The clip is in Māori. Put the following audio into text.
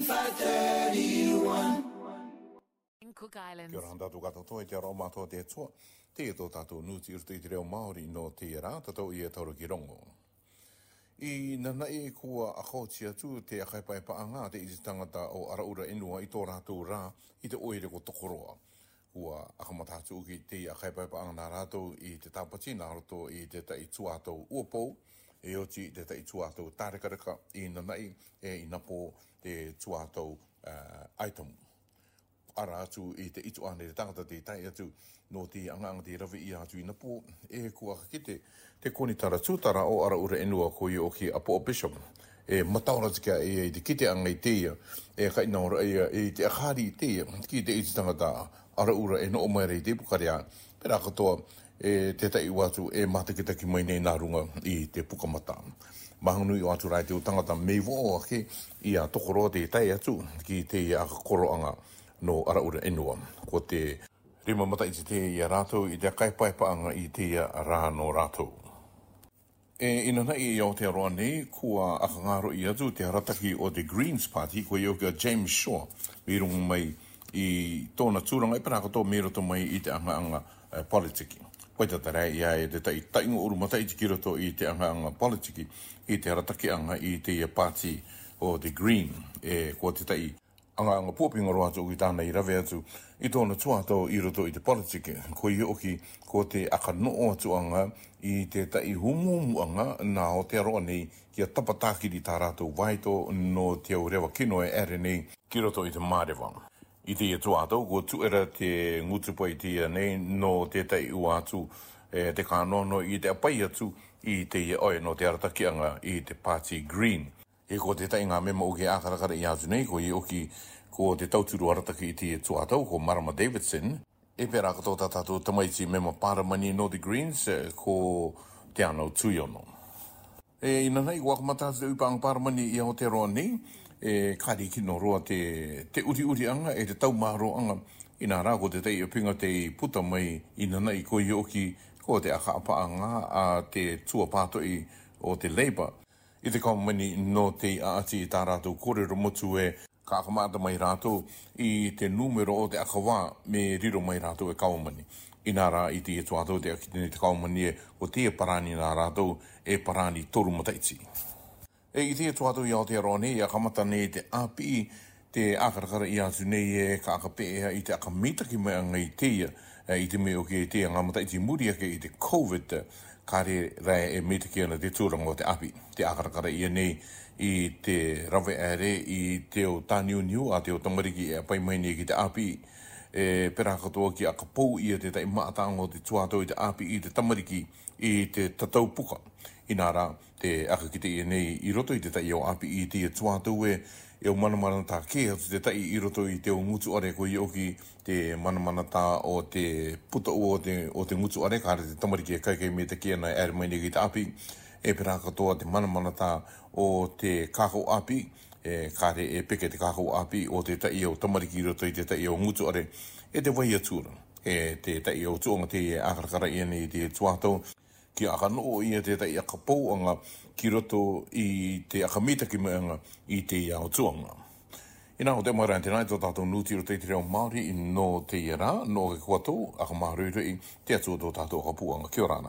531 in Cook Islands. Kia ora tātou kato toi, kia rau mātou te tua. Te e tō tātou nūti urtu i te reo Māori no te rā, tātou i e tauru ki rongo. I nana e kua a kōti atu te a kaipai pa anga te izi tangata o araura inua i tō rātou rā i te oere ko tokoroa. Kua a kamatātu uki te a kaipai pa anga nā rātou i te tāpati nā roto i te tai tuātou uopou e oti te tai tuatou tārekaraka i na nai e i napo te tuatou uh, aitamu. Ara atu i te itu ane te tangata te tai atu no te anganga te rawe i atu i napo e kua kite te konitara tūtara o ara ura enua koi o ki apo bishop e mataura tika e e te kite angai teia e ka inaura e e te akhari teia ki te iti tangata ara ura e no omaere i te pukaria pera katoa e te tai watu e mātakitaki mai nei nā runga i te pukamata. Mahanui o atu rai te utangata mei vō ake i a tokoroa te tai atu ki te i a koroanga no araura enua. Ko te rima mata i te te i a rātou i te kaipaipaanga i te i a rā no rātou. E ina i o te aroa nei kua akangaro i atu te harataki o The Greens Party ko i oka James Shaw i rungu mai i tōna tūranga i parakato mei roto mai i te anga anga uh, eh, politiki. Koe te tere ia e te tai taingo uru mata i te kiroto i te anga anga politiki, i te arataki anga i te ia pāti o The Green, e kua te tai anga anga pōpinga roa atu ki tāna i rave atu, i tōna tuatau i roto i te politiki, ko i oki ko te akanoo atu anga i te tai humumu anga nā o te aroa nei kia tapatākiri tā rātou waito no te aurewa kino e ere nei kiroto i te Marewanga i te atu atau, kua era te ngutu pai tia nei, no te tei u atu, e, te kanono i te apai atu, i te ia oe no te aratakianga i te Party Green. E ko te tainga me mo uke ākarakara i atu nei, ko i oki ko te tauturu arataki i te tu atau, ko Marama Davidson, e pera kato tatatu tamaiti me mo paramani no the Greens, eh, ko te anau tuiono. E ina nei wa kama tasa u pang parmani i o te e kari ki no roa te te uti uri anga e te tau maro anga ina ra ko te te e pinga te puta mai ina nei ko yoki ko te aha pa anga a te tua pato i o te leba i te kama mani no te ati tarato kore romotu e ka whamata mai rātou i te numero o te akawā me riro mai rātou e kaumani. I nā rā i te e tuatou te akitene te kaumani e o te e parani nā rātou e parani toru mataiti. E i te e tuatou i Aotearoa nei, a kamata nei te API, te akarakara i atu nei e ka akapea i te akamitaki mea ngai teia e i te me o ke teia ngā mataiti muri ake i te COVID-19 kare rai e mita ki ana te tūranga o te api, te akarakara ia nei i te rawe ere i te o tāniu niu a te o ki e pai mai ki te api e pera katoa ki a kapou i te tai maataanga o te to i te api i te ki i te tatau puka. Inara, te aka ki nei i roto i te tai o api i te to e e o mana mana tā ke atu te tai i roto i te o ngutu are ko i oki te mana mana tā o te puta o te, o te ngutu are kāre te tamariki kai kaike me te kia nai ere maine ki te api e pera katoa te mana mana tā o te kākau api e kare e peke te kākau api o te tai o tamariki ki roto i te tai o ngutu are e te wai atura e te tai o tuonga te e akarakara i ane i te tuatau ki a kano o ia te tai aka pouanga ki roto i te akamita ki meanga i te iao tuanga. I nā o te marae tēnā i tō tātou nūti ro teiti reo Māori i nō te ira, nō ke kua tō, aka mā rui rui, te atua tō tātou aka pūanga. Kia rāna.